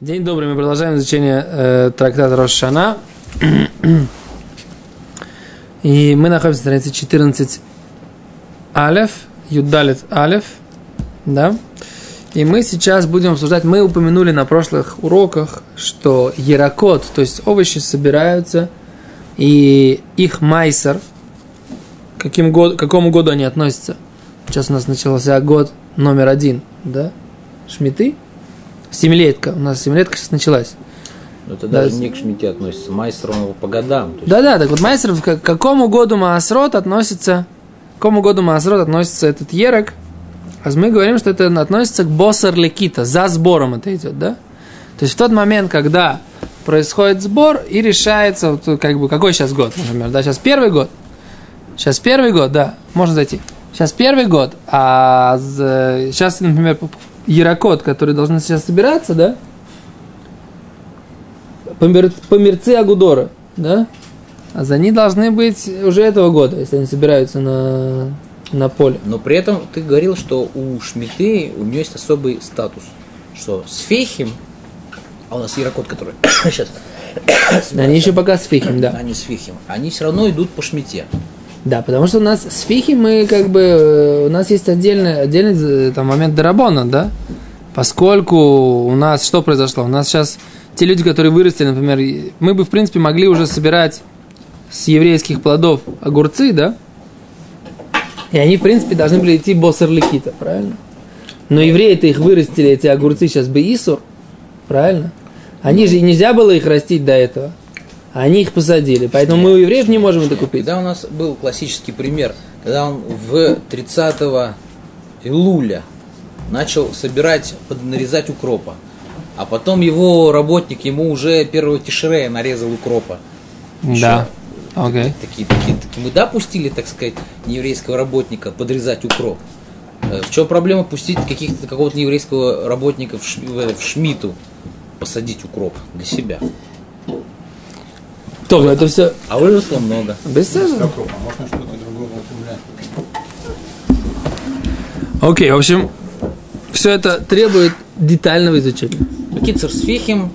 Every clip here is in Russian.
День добрый, мы продолжаем изучение э, трактата Рошана. И мы находимся на странице 14 Алеф, Юдалит Алеф, да. И мы сейчас будем обсуждать, мы упомянули на прошлых уроках, что ярокот, то есть овощи собираются, и их майсер, каким год, к какому году они относятся? Сейчас у нас начался год номер один, да? Шмиты, Семилетка. У нас семилетка сейчас началась. Но это да. даже не к шмите относится. Майстер он по годам. Да, да, так вот майстер к какому году Маасрот относится, к какому году Маасрот относится этот ерок, а мы говорим, что это относится к боссер лекита, за сбором это идет, да? То есть в тот момент, когда происходит сбор и решается, вот, как бы, какой сейчас год, например, да, сейчас первый год, сейчас первый год, да, можно зайти, сейчас первый год, а сейчас, например, ярокот, которые должны сейчас собираться, да, по, мер, по мерце Агудора, да, а за они должны быть уже этого года, если они собираются на, на поле. Но при этом ты говорил, что у Шмиты у нее есть особый статус, что с Фейхим, а у нас Ярокот, который сейчас... Они еще пока с Фейхим, да. Они с Фейхим. Они все равно идут по Шмите. Да, потому что у нас с фихи мы как бы, э, у нас есть отдельный, отдельный э, там, момент дарабона, да? Поскольку у нас что произошло? У нас сейчас те люди, которые вырастили, например, мы бы, в принципе, могли уже собирать с еврейских плодов огурцы, да? И они, в принципе, должны были идти боссерликита, правильно? Но евреи-то их вырастили, эти огурцы сейчас бы Исур, правильно? Они же нельзя было их растить до этого. Они их посадили. Поэтому мы у евреев не можем это купить. Когда у нас был классический пример, когда он в 30 Илуля начал собирать, нарезать укропа. А потом его работник, ему уже первого тишерея нарезал укропа. Да. Okay. Такие, такие, такие, мы допустили, так сказать, нееврейского работника подрезать укроп. Э, в чем проблема пустить каких-то какого-то нееврейского работника в, в, в шмиту посадить укроп для себя? То, это все... А выросло много. Бесцельно. Окей, в общем, все это требует детального изучения. Кицер с фихим.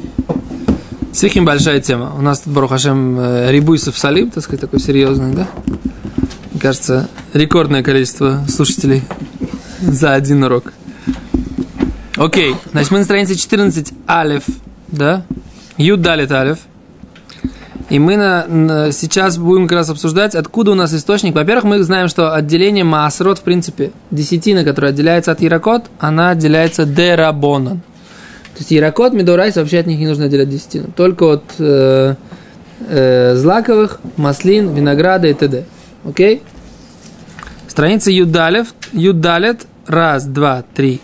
С фихим большая тема. У нас тут, Барухашем, э, Рибуйсов Салим, так сказать, такой серьезный, да? Мне кажется, рекордное количество слушателей за один урок. Окей, значит, мы на странице 14 אלף, да? יוד דלת אלף. И мы на, на, сейчас будем как раз обсуждать, откуда у нас источник. Во-первых, мы знаем, что отделение מעשרות, в принципе, десятина, которая отделяется от ירקות, она отделяется דרבנן. То есть ירקות, מדאורייתא, вообще от них не нужно отделять десятину. Только от э, э, злаковых, маслин, винограда и т.д. Окей? Страница Юдалев, Юдалет, раз, два, три,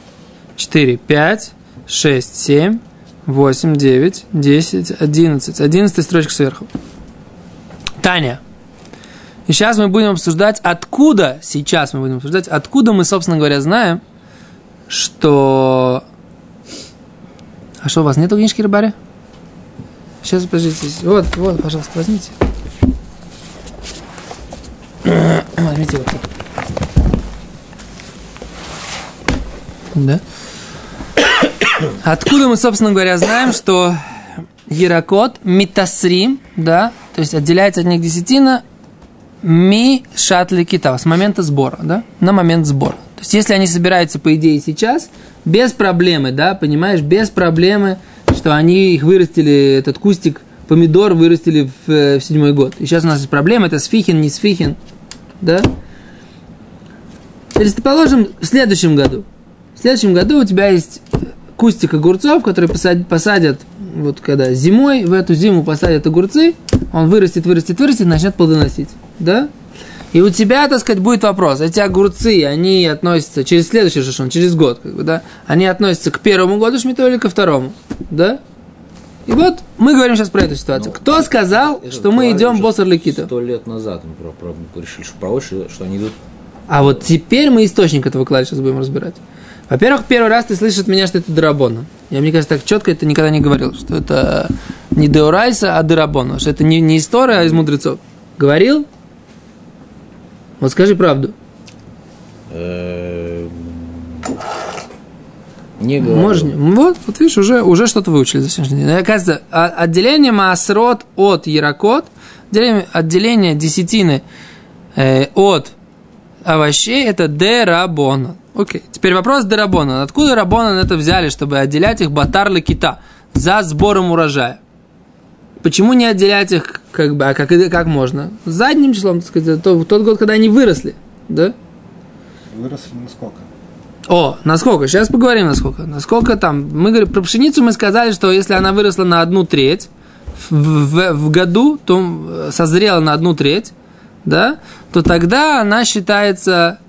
четыре, пять, шесть, семь, 8, 9, 10, 11. 11 строчка сверху. Таня. И сейчас мы будем обсуждать, откуда, сейчас мы будем обсуждать, откуда мы, собственно говоря, знаем, что... А что, у вас нету книжки рыбаря? Сейчас, подождите. Вот, вот, пожалуйста, возьмите. Возьмите вот. Да? Откуда мы, собственно говоря, знаем, что Яракот, Митасрим, да, то есть отделяется от них десятина, ми шатли китава, с момента сбора, да, на момент сбора. То есть, если они собираются, по идее, сейчас, без проблемы, да, понимаешь, без проблемы, что они их вырастили, этот кустик, помидор вырастили в, э, в седьмой год. И сейчас у нас есть проблема, это сфихин, не сфихин, да. Если, положим, в следующем году, в следующем году у тебя есть кустик огурцов, который посадят, посадят вот когда зимой, в эту зиму посадят огурцы, он вырастет, вырастет, вырастет, начнет плодоносить. Да? И у тебя, так сказать, будет вопрос. Эти огурцы, они относятся через следующий шишон, через год, как бы, да? Они относятся к первому году шмита или ко второму, да? И вот мы говорим сейчас про эту ситуацию. Ну, Кто сказал, что мы идем боссер ликита? Сто лет назад мы про, про, решили, что про что они идут. А вот теперь мы источник этого клада сейчас будем разбирать. Во-первых, первый раз ты слышишь от меня, что это драбона. Я, мне кажется, так четко это никогда не говорил, что это не деурайса, а драбона, что это не, не история, а из мудрецов. Говорил? Вот скажи правду. Эм, Не говорю. Можно. Вот, вот видишь, уже, уже что-то выучили за сегодняшний день. Оказывается, а- отделение маасрот от ярокот, отделение, отделение десятины э, от овощей, это дерабона. Окей. Теперь вопрос дерабона. Откуда рабона это взяли, чтобы отделять их батар кита за сбором урожая? Почему не отделять их, как бы, а как, как можно? Задним числом, так сказать, то, в тот год, когда они выросли, да? Выросли на сколько? О, насколько? Сейчас поговорим, насколько. Насколько там. Мы говорим про пшеницу, мы сказали, что если она выросла на одну треть в, в, в году, то э, созрела на одну треть, да, то тогда она считается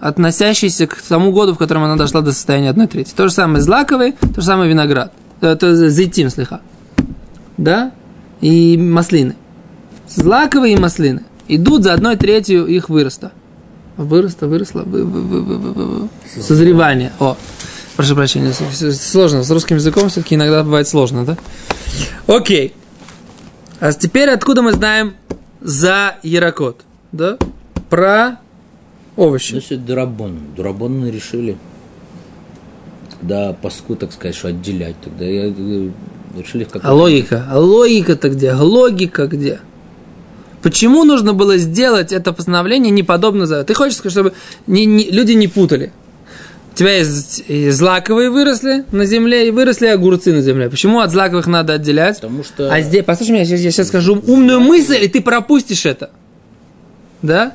относящейся к тому году, в котором она дошла до состояния одной трети. То же самое злаковый, то же самое виноград. Это зайтим слыха. Да? И маслины. Злаковые и маслины идут за одной третью их выроста. Выроста, выросла, вы, вы, вы, вы, вы, вы. созревание. О, прошу прощения, сложно. С русским языком все-таки иногда бывает сложно, да? Окей. А теперь откуда мы знаем за ярокот? Да? Про овощи. Ну, если Дурабон. Дурабон решили. Да, паску, так сказать, что отделять. Тогда я, э, решили как А логика? А логика-то где? А логика где? Почему нужно было сделать это постановление неподобно за... Ты хочешь сказать, чтобы не, не, люди не путали? У тебя есть злаковые выросли на земле, и выросли огурцы на земле. Почему от злаковых надо отделять? Потому что... А здесь, послушай меня, я, я сейчас скажу умную мысль, и ты пропустишь это. Да?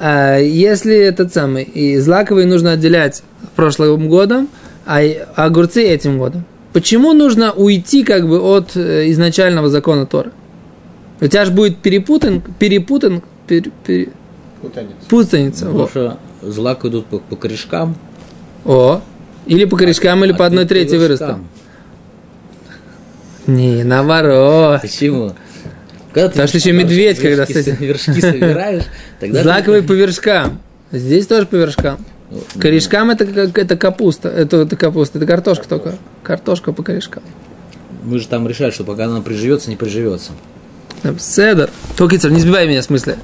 А если этот самый, и злаковые нужно отделять прошлым годом, а огурцы этим годом. Почему нужно уйти как бы от э, изначального закона Тора? У тебя же будет перепутан, перепутан, пер, пер, Путаница. путаница. Потому что злак идут по, по корешкам. О, или по корешкам, или а по одной трети выроста. вершкам. Не, наоборот. Почему? Когда Потому что еще медведь, когда с этим- вершки собираешь, тогда... ты- Злаковые по вершкам. Здесь тоже по вершкам. Ну, Корешкам это, как- это капуста. Это, это капуста, это картошка только. Картошка по корешкам. Мы же там решали, что пока она приживется, не приживется. Седер. Только не сбивай меня с мысли.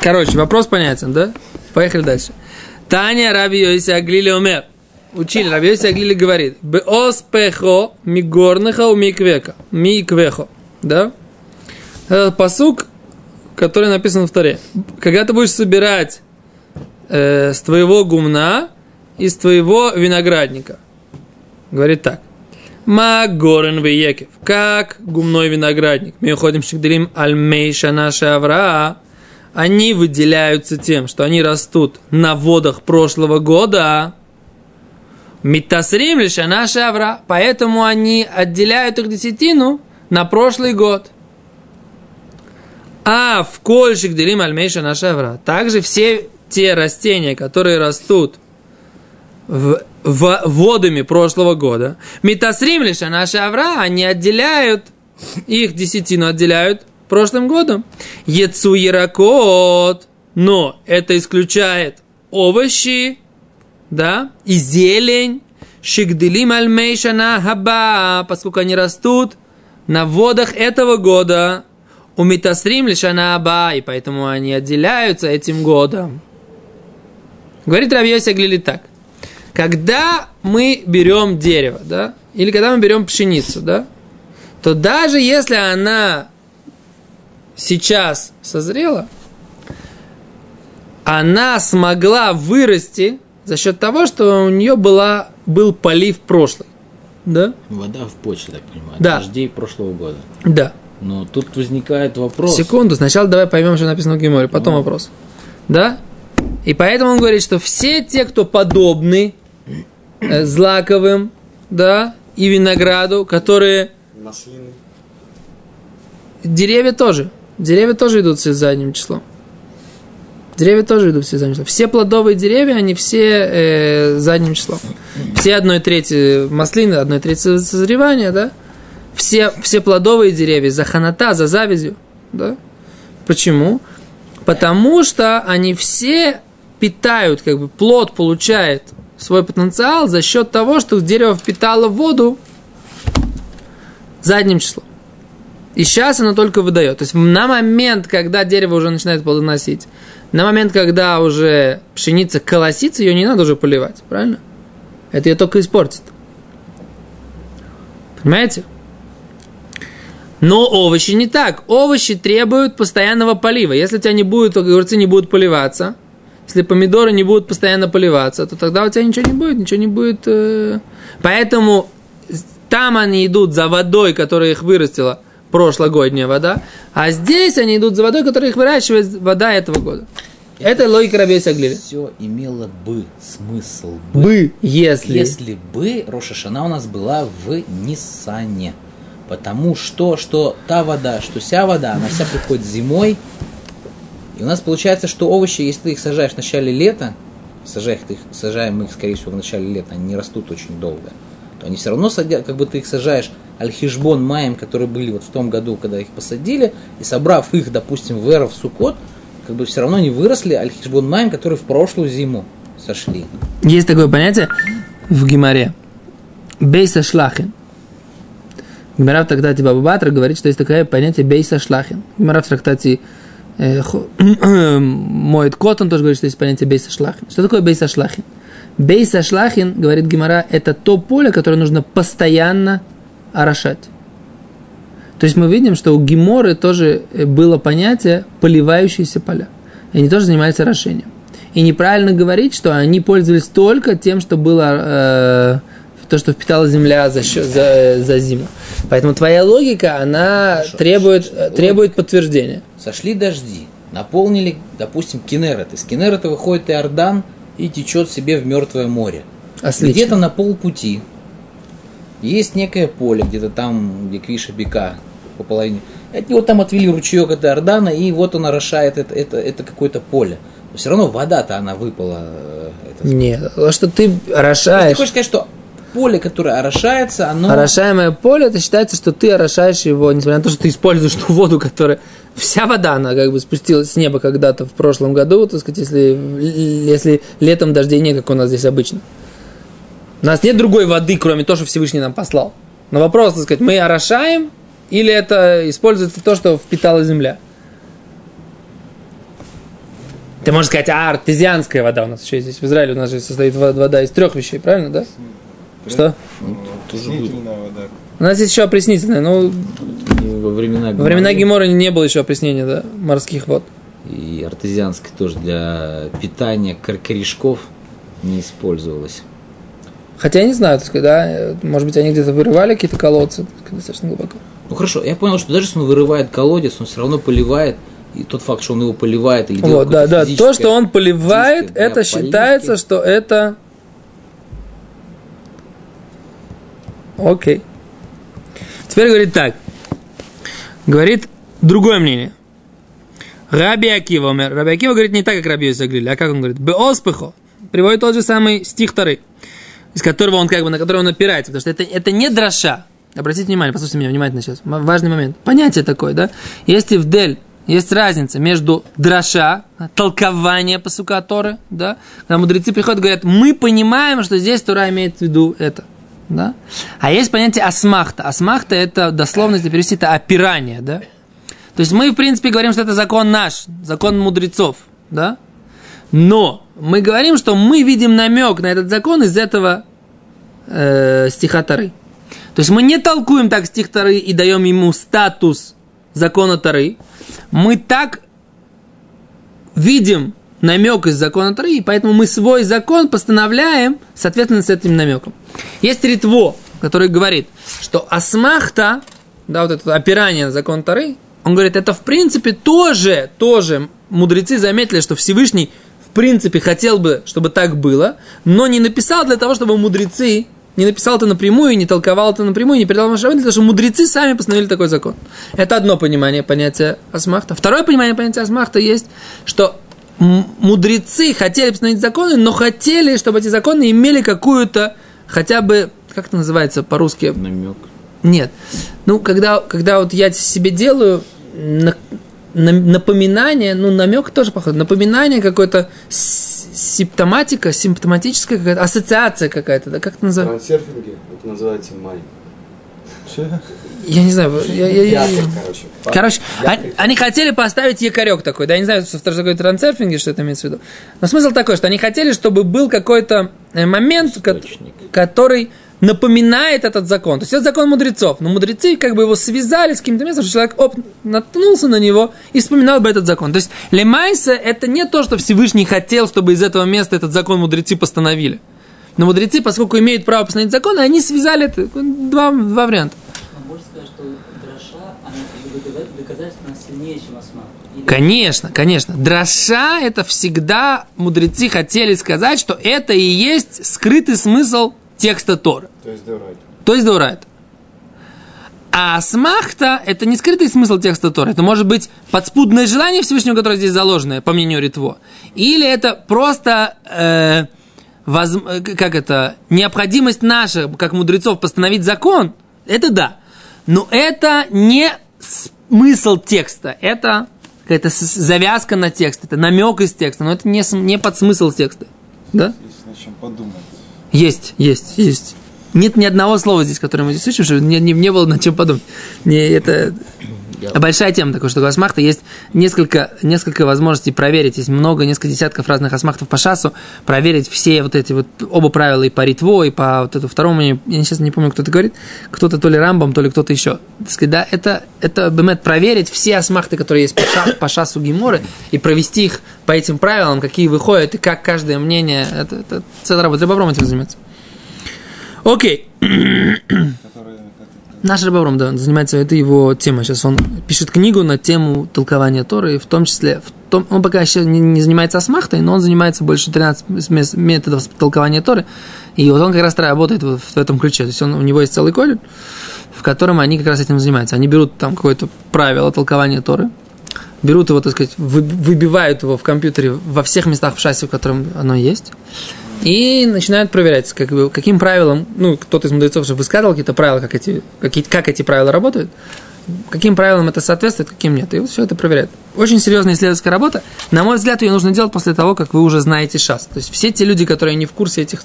Короче, вопрос понятен, да? Поехали дальше. Таня Раби Йоси Аглили Омер. Учили, Раби Йоси Аглили говорит. Беос пехо мигорныха у миквека. Миквехо. Да? Это посук, который написан в Таре. Когда ты будешь собирать э, с твоего гумна и с твоего виноградника. Говорит так. Магорен веекев. Как гумной виноградник. Мы уходим шигдалим альмейша наша авра. Они выделяются тем, что они растут на водах прошлого года. Митасрим лишь наша авра. Поэтому они отделяют их десятину на прошлый год. А в кольшик делим альмейша наша авра. Также все те растения, которые растут в, в водами прошлого года. Митасрим лишь наша авра, они отделяют их десятину, отделяют прошлым годом. Ецу яракот, но это исключает овощи, да, и зелень, шигделим альмейшана хаба, поскольку они растут на водах этого года, у Митасрим лишь она аба, и поэтому они отделяются этим годом. Говорит Равьося Глили так. Когда мы берем дерево, да, или когда мы берем пшеницу, да, то даже если она сейчас созрела, она смогла вырасти за счет того, что у нее была, был полив прошлый. Да? Вода в почве, так понимаю. Да. Дождей прошлого года. Да. Но тут возникает вопрос. Секунду, сначала давай поймем, что написано в Геморе, потом вопрос. Да? И поэтому он говорит, что все те, кто подобны э, злаковым, да, и винограду, которые Маслины. Деревья тоже. Деревья тоже идут все задним числом. Деревья тоже идут все задним числом. Все плодовые деревья, они все э, задним числом. Все одной трети маслины, одной трети созревания, да? Все, все плодовые деревья за ханата, за завязью, да? Почему? Потому что они все питают, как бы плод получает свой потенциал за счет того, что дерево впитало воду задним числом. И сейчас оно только выдает. То есть на момент, когда дерево уже начинает плодоносить, на момент, когда уже пшеница колосится, ее не надо уже поливать, правильно? Это ее только испортит. Понимаете? Но овощи не так. Овощи требуют постоянного полива. Если у тебя не будет, огурцы не будут поливаться, если помидоры не будут постоянно поливаться, то тогда у тебя ничего не будет, ничего не будет. э. Поэтому там они идут за водой, которая их вырастила, прошлогодняя вода, а здесь они идут за водой, которая их выращивает вода этого года. Это логика Раби Саглили. Все имело бы смысл бы. Бы, если. Если бы Рошашана у нас была в Ниссане. Потому что, что та вода, что вся вода, она вся приходит зимой. И у нас получается, что овощи, если ты их сажаешь в начале лета, сажаешь их, сажаем их, скорее всего, в начале лета, они не растут очень долго, то они все равно садят, как бы ты их сажаешь альхижбон маем, которые были вот в том году, когда их посадили, и собрав их, допустим, в эров сукот, как бы все равно не выросли альхижбон маем, которые в прошлую зиму сошли. Есть такое понятие в Гимаре. Бейса шлахин. Гимара в трактате Баба говорит, что есть такое понятие бейса шлахин. Гимара в трактате э, Моет Кот, он тоже говорит, что есть понятие бейса шлахин. Что такое бейса шлахин? Бейса шлахин, говорит Гимара, это то поле, которое нужно постоянно орошать. То есть мы видим, что у Гиморы тоже э, было понятие поливающиеся поля. Они тоже занимались орошением. И неправильно говорить, что они пользовались только тем, что было э, то, что впитала земля за, счё- за, за зиму. Поэтому твоя логика, она Хорошо. требует, э, требует подтверждения. Сошли дожди, наполнили, допустим, Кенерет. Из Кенерета выходит Иордан и течет себе в Мертвое море. Отлично. Где-то на полпути есть некое поле, где-то там, где Квиша Бека по половине. От него там отвели ручеек от Иордана, и вот он орошает это, это, это какое-то поле. Но все равно вода-то она выпала. э, это. Нет, а что ты есть Ты орошаешь, хочешь сказать, что поле, которое орошается, оно... орошаемое поле, это считается, что ты орошаешь его, несмотря на то, что ты используешь ту воду, которая... Вся вода, она как бы спустилась с неба когда-то в прошлом году, так сказать, если, если летом дождей нет, как у нас здесь обычно. У нас нет другой воды, кроме того, что Всевышний нам послал. Но вопрос, так сказать, мы орошаем, или это используется то, что впитала земля? Ты можешь сказать, а артезианская вода у нас еще здесь в Израиле, у нас же состоит во- вода из трех вещей, правильно, да? Что? Стеснительная вода. У нас есть еще опреснительная, но Во времена, во времена Гемора не было еще опреснения, да, морских вод. И артезианской тоже для питания кор- корешков не использовалось. Хотя я не знаю, так сказать, да, э, может быть, они где-то вырывали какие-то колодцы, сказать, достаточно глубоко. Ну хорошо, я понял, что даже если он вырывает колодец, он все равно поливает. И тот факт, что он его поливает или делает Вот, да, да, то, что он поливает, это считается, что это... Окей. Теперь говорит так. Говорит другое мнение. Раби Акива. Раби Акива говорит не так, как Раби Йосиф а как он говорит? Беоспехо. Приводит тот же самый стих второй, из которого он как бы, на который он опирается, потому что это, это не дроша. Обратите внимание, послушайте меня внимательно сейчас. Важный момент. Понятие такое, да? Есть Ивдель, есть разница между дроша, толкование посука Торы, да? Когда мудрецы приходят и говорят, мы понимаем, что здесь Тора имеет в виду это. Да? А есть понятие асмахта. Асмахта это дословно, если перевести, это опирание, да? То есть мы, в принципе, говорим, что это закон наш, закон мудрецов, да? Но мы говорим, что мы видим намек на этот закон из этого э, стиха Тары. То есть мы не толкуем так стих Тары и даем ему статус закона Тары. Мы так видим намек из закона Тары, и поэтому мы свой закон постановляем соответственно с этим намеком. Есть Ритво, который говорит, что асмахта, да, вот это опирание на закон Тары, он говорит, это в принципе тоже, тоже мудрецы заметили, что Всевышний в принципе хотел бы, чтобы так было, но не написал для того, чтобы мудрецы не написал это напрямую, не толковал это напрямую, не передал Машаве, для того, чтобы мудрецы сами постановили такой закон. Это одно понимание понятия асмахта. Второе понимание понятия асмахта есть, что мудрецы хотели постановить законы, но хотели, чтобы эти законы имели какую-то, хотя бы, как это называется по-русски, Намек. нет. Ну, когда, когда вот я себе делаю на- на- напоминание, ну, намек тоже похож, напоминание какое-то симптоматика, симптоматическая какая-то, ассоциация какая-то, да, как это называется? Трансерфинге это называется май. Я не знаю, я- я- я- Якорь, короче. Короче, они, они хотели поставить якорек такой, да, я не знаю, что что такое трансерфинги, что это имеется в виду. Но смысл такой, что они хотели, чтобы был какой-то э, момент, Источник. который напоминает этот закон. То есть это закон мудрецов. Но мудрецы как бы его связали с каким-то местом, что человек оп, наткнулся на него и вспоминал бы этот закон. То есть лемайса это не то, что Всевышний хотел, чтобы из этого места этот закон мудрецы постановили. Но мудрецы, поскольку имеют право постановить законы, они связали это. Два, два варианта. Можно сказать, что дроша, она доказательство сильнее, чем осман? Конечно, конечно. Дроша это всегда мудрецы хотели сказать, что это и есть скрытый смысл текста Торы. То есть Деурайт. То есть Деурайт. А смахта – это не скрытый смысл текста Торы. Это может быть подспудное желание Всевышнего, которое здесь заложено, по мнению Ритво. Или это просто, э, воз, как это, необходимость наша, как мудрецов, постановить закон. Это да. Но это не смысл текста. Это какая-то завязка на текст, это намек из текста, но это не, не под смысл текста. Да? Есть над чем подумать. Есть, есть, есть. Нет ни одного слова здесь, которое мы здесь учим, что не, не, не было над чем подумать. Не, это большая тема такая, что у асмахта есть несколько, несколько возможностей проверить. Есть много, несколько десятков разных асмахтов по шасу, проверить все вот эти вот оба правила и по ритво, и по вот этому второму, я сейчас не помню, кто это говорит, кто-то то ли рамбом, то ли кто-то еще. Да, это, это бемет, проверить все асмахты, которые есть по, ша, по шасу геморы, и провести их по этим правилам, какие выходят, и как каждое мнение, это, это целая работа. Треба этим заниматься. Окей. Наш Рабавром, да, занимается, это его тема. Сейчас он пишет книгу на тему толкования Торы, в том числе, в том, он пока еще не, не занимается асмахтой, но он занимается больше 13 методов толкования Торы, и вот он как раз работает в, в этом ключе. То есть он, у него есть целый колледж, в котором они как раз этим занимаются. Они берут там какое-то правило толкования Торы, берут его, так сказать, выбивают его в компьютере во всех местах в шасси, в котором оно есть, и начинают проверять, как бы, каким правилам, ну, кто-то из мудрецов же высказывал какие-то правила, как эти, какие, как эти правила работают, каким правилам это соответствует, каким нет. И вот все это проверяют. Очень серьезная исследовательская работа. На мой взгляд, ее нужно делать после того, как вы уже знаете шас. То есть все те люди, которые не в курсе этих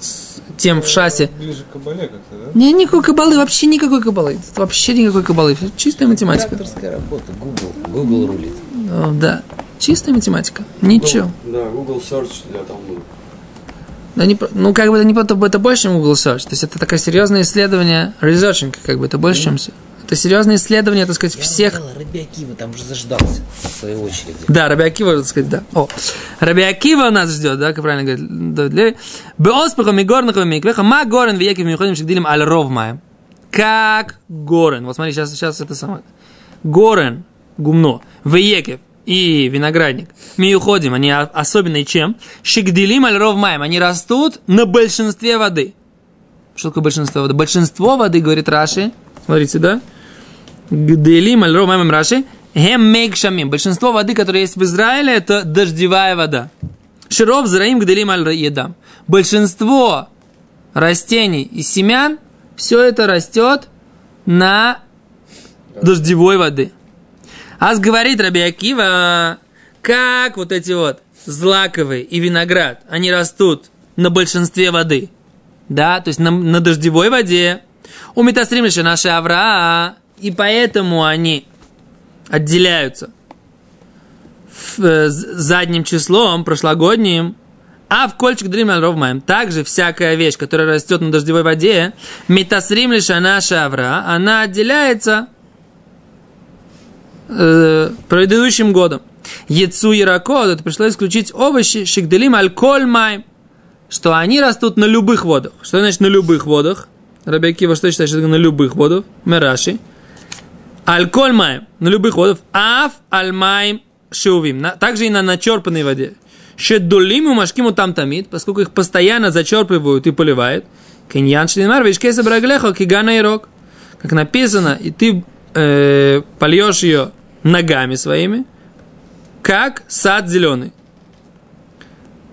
тем в шасе. Ближе к кабале как-то, да? Не, никакой кабалы, вообще никакой кабалы. Вообще никакой кабалы. Чистая математика. Докторская работа, Google, Google рулит. Ну, да, чистая математика. Ничего. Да, Google Search для Талмуда. Да не, ну, как бы это не это больше, чем Google Search. То есть это такое серьезное исследование, researching, как бы это больше, чем все. Это серьезное исследование, так сказать, Я всех. Сказала, Раби Акива там уже заждался в своей очереди. Да, Раби Акива, так сказать, да. О, Раби Акива нас ждет, да, как правильно говорит. Беоспеха мигорнаха миквеха, ма горен веки в миходим шигдилем аль ров маем. Как горен. Вот смотри, сейчас, сейчас это самое. Горен, гумно, веекев, и виноградник. Мы уходим, они особенные чем? Шигделим аль ров маем, они растут на большинстве воды. Что такое большинство воды? Большинство воды, говорит Раши, смотрите, да? Гделим аль ров маем Раши, хем мейк шамим. Большинство воды, которая есть в Израиле, это дождевая вода. Широв зраим гделим аль едам. Большинство растений и семян, все это растет на дождевой воды. Аз говорит Раби как вот эти вот злаковые и виноград, они растут на большинстве воды. Да, то есть на, на дождевой воде. У метастрим наши авра, и поэтому они отделяются э, задним числом, прошлогодним, а в кольчик дрим ровмаем. Также всякая вещь, которая растет на дождевой воде, метасрим лишана шавра, она отделяется э, предыдущим годом. Яцу и ракод, это пришлось исключить овощи, шигделим альколь май, что они растут на любых водах. Что значит на любых водах? Рабиакива что считает, что это на любых водах? Мераши. Альколь май, на любых водах. Аф альмайм шувим. Также и на начерпанной воде. Шедулиму машкиму там тамид, поскольку их постоянно зачерпывают и поливают. Киньян шлинмар, вишкеса браглехо, кигана и рок. Как написано, и ты э, польешь ее ногами своими, как сад зеленый.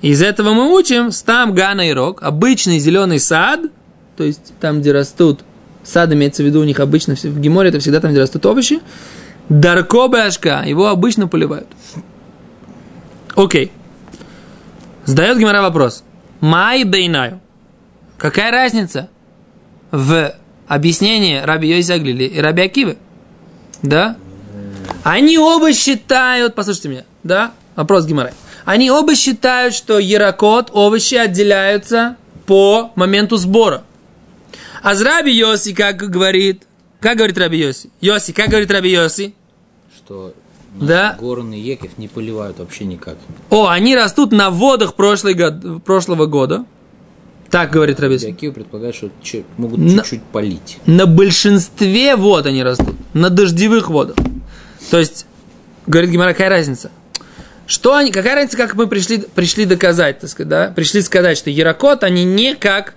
Из этого мы учим стам гана и рог, обычный зеленый сад, то есть там, где растут, сад имеется в виду у них обычно, в Геморе это всегда там, где растут овощи, Дарко башка, его обычно поливают. Окей. Задает Гемора вопрос. Май бейнаю. Какая разница в объяснении Раби Йоси и Раби Акивы? Да? Они оба считают, послушайте меня, да? Вопрос Гимары. Они оба считают, что ярокот, овощи отделяются по моменту сбора. А Раби Йоси, как говорит, как говорит Раби Йоси? Йоси, как говорит Раби Йоси? Что Да. горный Екев не поливают вообще никак. О, они растут на водах прошлый год, прошлого года. Так говорит Раби Йоси. Якив предполагает, что могут На- чуть-чуть полить. На большинстве вод они растут. На дождевых водах. То есть, говорит Гимара, какая разница? Что они, какая разница, как мы пришли, пришли доказать, так сказать, да? Пришли сказать, что ярокот, они не как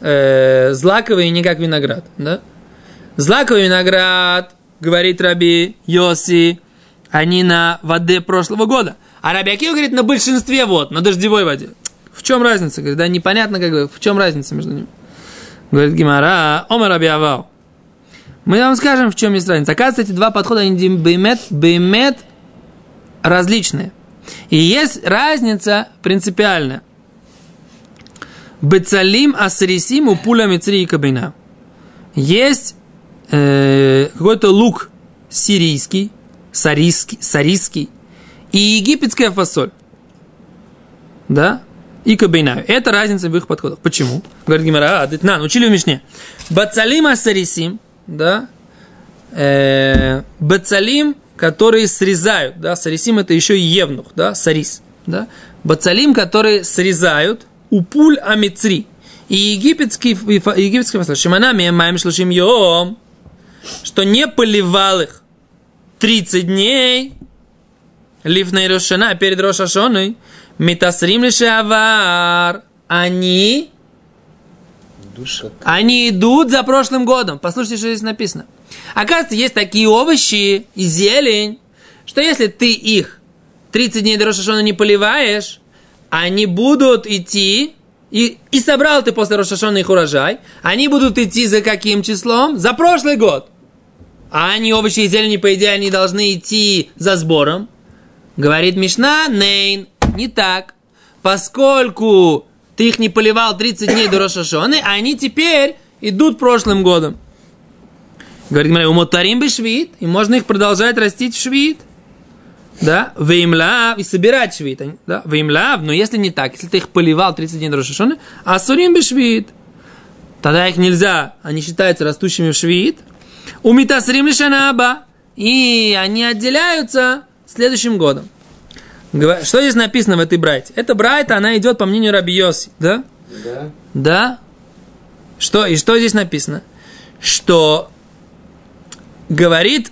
э, злаковый и не как виноград, да? Злаковый виноград, говорит Раби Йоси, они на воде прошлого года. А Раби Акива говорит, на большинстве вод, на дождевой воде. В чем разница? Говорит, да, непонятно, как бы, в чем разница между ними. Говорит Гимара, Омар Раби Авау. Мы вам скажем, в чем есть разница. Оказывается, эти два подхода, они беймет, беймет различные. И есть разница принципиальная. Бецалим асрисим у пуля мицри и кабина. Есть э, какой-то лук сирийский, сарийский, сарийский и египетская фасоль. Да? И кабейнаю. Это разница в их подходах. Почему? Говорит Гимара, а, на, учили в Мишне. Бацалим асарисим, да, э, бацалим, которые срезают, да, сарисим это еще евнух, да, сарис, да, бацалим, которые срезают, упуль амицри, и египетский, и египетский фасоль, шиманами маем шлушим йом, что не поливал их 30 дней, Лифней Рошана, перед Рошашоной, Митасрим Лишавар, они, они идут за прошлым годом. Послушайте, что здесь написано. Оказывается, есть такие овощи и зелень, что если ты их 30 дней до Рошашона не поливаешь, они будут идти, и, и собрал ты после Рошашона их урожай, они будут идти за каким числом? За прошлый год. А они, овощи и зелени, по идее, они должны идти за сбором. Говорит Мишна, Нейн, не так. Поскольку ты их не поливал 30 дней до Рошашоны, они теперь идут прошлым годом. Говорит, у Мотарим бы швид, и можно их продолжать растить в швид. Да, веймлав, и собирать швид. Да, веймлав, но если не так, если ты их поливал 30 дней до Рошашоны, а сурим бы швид, тогда их нельзя, они считаются растущими в швид. У Митасрим Лишанаба, и они отделяются следующим годом. Что здесь написано в этой брайте? Эта брайта, она идет по мнению Раби Йоси, да? Да. Да? Что, и что здесь написано? Что говорит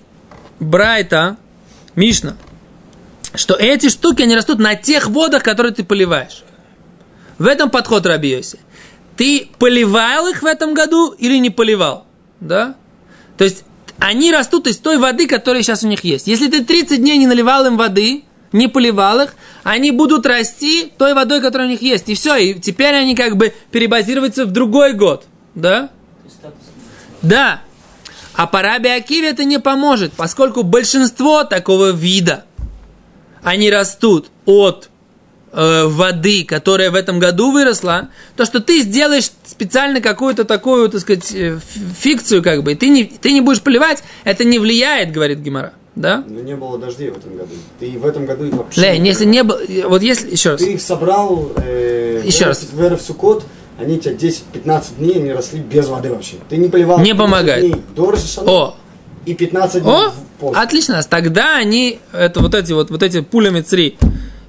Брайта, Мишна, что эти штуки, они растут на тех водах, которые ты поливаешь. В этом подход Раби Йоси. Ты поливал их в этом году или не поливал? Да? То есть, они растут из той воды, которая сейчас у них есть. Если ты 30 дней не наливал им воды, не поливал их, они будут расти той водой, которая у них есть. И все, и теперь они как бы перебазируются в другой год. Да? Да. А по Раби Акиве это не поможет, поскольку большинство такого вида, они растут от э, воды, которая в этом году выросла, то, что ты сделаешь специально какую-то такую, так сказать, э, фикцию, как бы, и ты не, ты не будешь поливать, это не влияет, говорит Гимара. Да? Но не было дождей в этом году. Ты в этом году их вообще... Лень, если не было, вот если, еще раз, Ты их собрал... Э, Еще в раз. В Эрев Суккот, они тебя 10-15 дней, они росли без воды вообще. Ты не поливал... Не 15 помогает. дней До Рош Хашана о, И 15 дней О, пост. отлично. Тогда они, это вот эти вот, вот эти пулями цри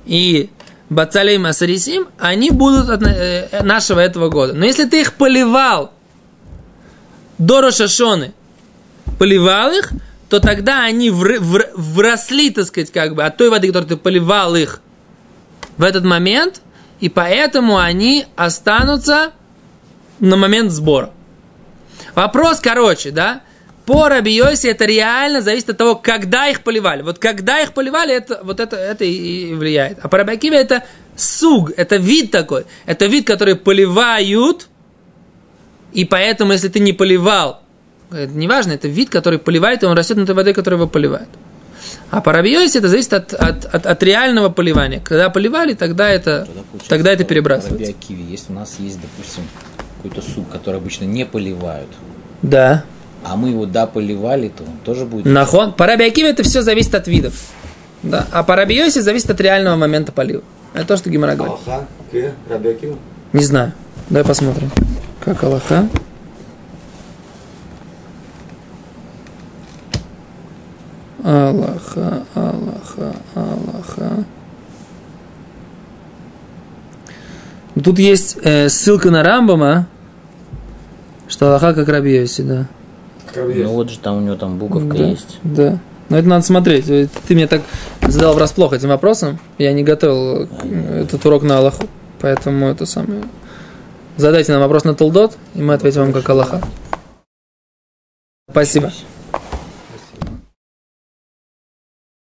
и бацалей масарисим, они будут от э, нашего этого года. Но если ты их поливал до Рошашоны, поливал их, то тогда они вр- вр- вросли, так сказать, как бы от той воды, которой ты поливал их в этот момент, и поэтому они останутся на момент сбора. Вопрос, короче, да? По Рабиосе это реально зависит от того, когда их поливали. Вот когда их поливали, это, вот это, это и влияет. А по Рабиакиве это суг, это вид такой. Это вид, который поливают, и поэтому, если ты не поливал, это неважно, это вид, который поливает, и он растет на той воде, которая его поливает. А по Рабиосе это зависит от, от, от, от реального поливания. Когда поливали, тогда это, получается, тогда это перебрасывается. Раби Акиве, если у нас есть, допустим, какой-то суп, который обычно не поливают, Да. а мы его да поливали, то он тоже будет... Нахон. По это все зависит от видов. Да. А по зависит от реального момента полива. Это то, что Гимара говорит. Аллаха. Не знаю. Давай посмотрим. Как Аллаха? Аллаха, Аллаха, Аллаха. Тут есть э, ссылка на Рамбама, что Аллаха как Раби Йоси, да. Ну вот же там у него там буковка да, есть. Да. Но это надо смотреть. Э, Ты мне так задал врасплох этим вопросом. Я не готовил э, этот урок на Аллаху. Поэтому это самое. Задайте нам вопрос на Толдот, и мы ответим вам как Аллаха. Спасибо.